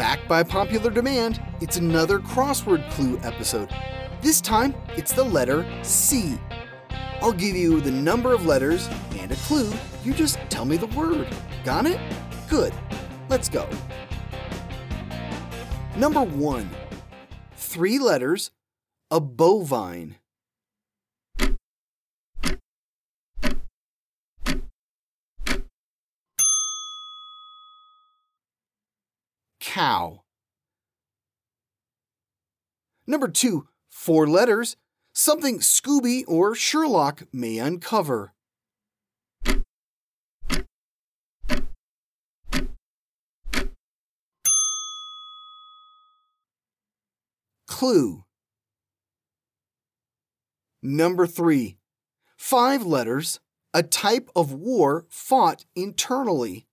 Back by popular demand, it's another crossword clue episode. This time, it's the letter C. I'll give you the number of letters and a clue. You just tell me the word. Got it? Good. Let's go. Number one three letters, a bovine. Cow. Number two, four letters, something Scooby or Sherlock may uncover. Clue. Number three, five letters, a type of war fought internally.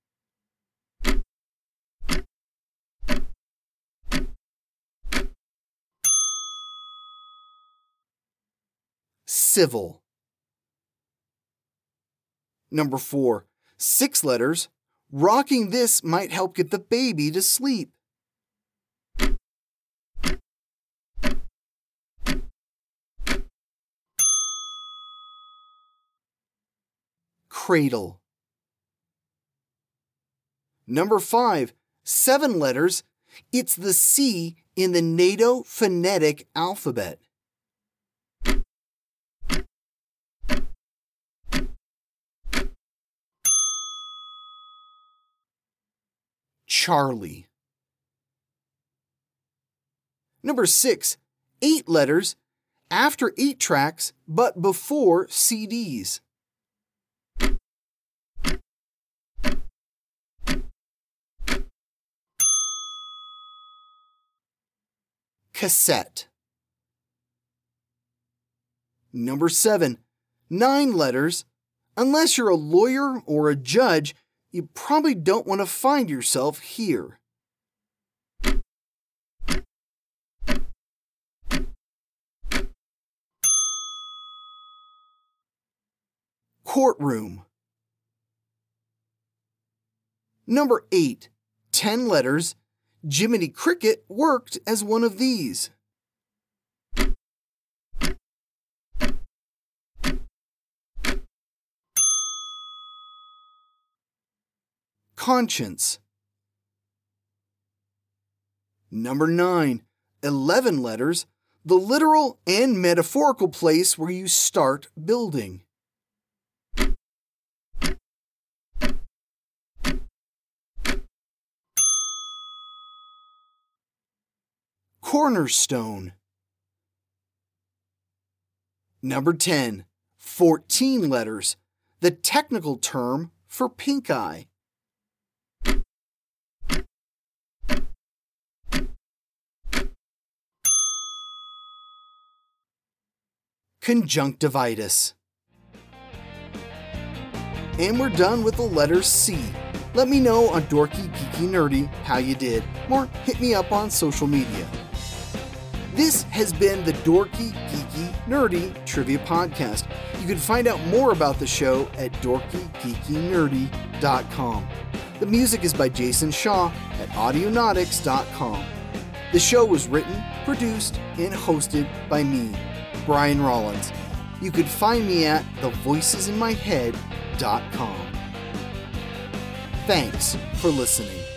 Civil. Number four, six letters. Rocking this might help get the baby to sleep. Cradle. Number five, seven letters. It's the C in the NATO phonetic alphabet. Charlie. Number six, eight letters after eight tracks, but before CDs. Cassette. Number seven, nine letters. Unless you're a lawyer or a judge, you probably don't want to find yourself here. Courtroom. Number 8. 10 letters. Jiminy Cricket worked as one of these. Conscience. Number 9. 11 letters. The literal and metaphorical place where you start building. Cornerstone. Number 10. 14 letters. The technical term for pink eye. Conjunctivitis. And we're done with the letter C. Let me know on Dorky Geeky Nerdy how you did, or hit me up on social media. This has been the Dorky Geeky Nerdy Trivia Podcast. You can find out more about the show at dorkygeekynerdy.com. The music is by Jason Shaw at audionautics.com. The show was written, produced, and hosted by me, Brian Rollins. You could find me at thevoicesinmyhead.com. Thanks for listening.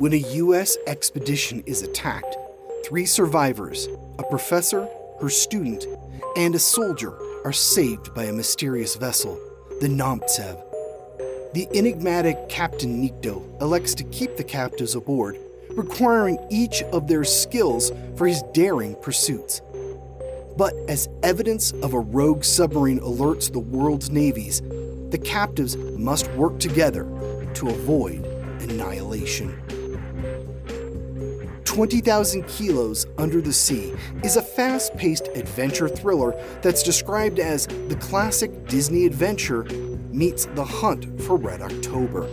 When a U.S. expedition is attacked, three survivors, a professor, her student, and a soldier are saved by a mysterious vessel, the Nomtsev. The enigmatic Captain Nikto elects to keep the captives aboard, requiring each of their skills for his daring pursuits. But as evidence of a rogue submarine alerts the world's navies, the captives must work together to avoid annihilation. 20,000 Kilos Under the Sea is a fast paced adventure thriller that's described as the classic Disney adventure meets the hunt for Red October.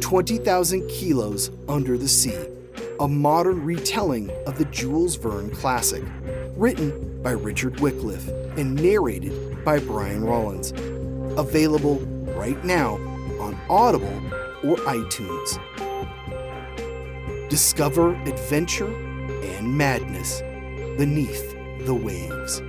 20,000 Kilos Under the Sea, a modern retelling of the Jules Verne classic, written by Richard Wycliffe and narrated by Brian Rollins. Available right now on Audible or iTunes. Discover adventure and madness beneath the waves.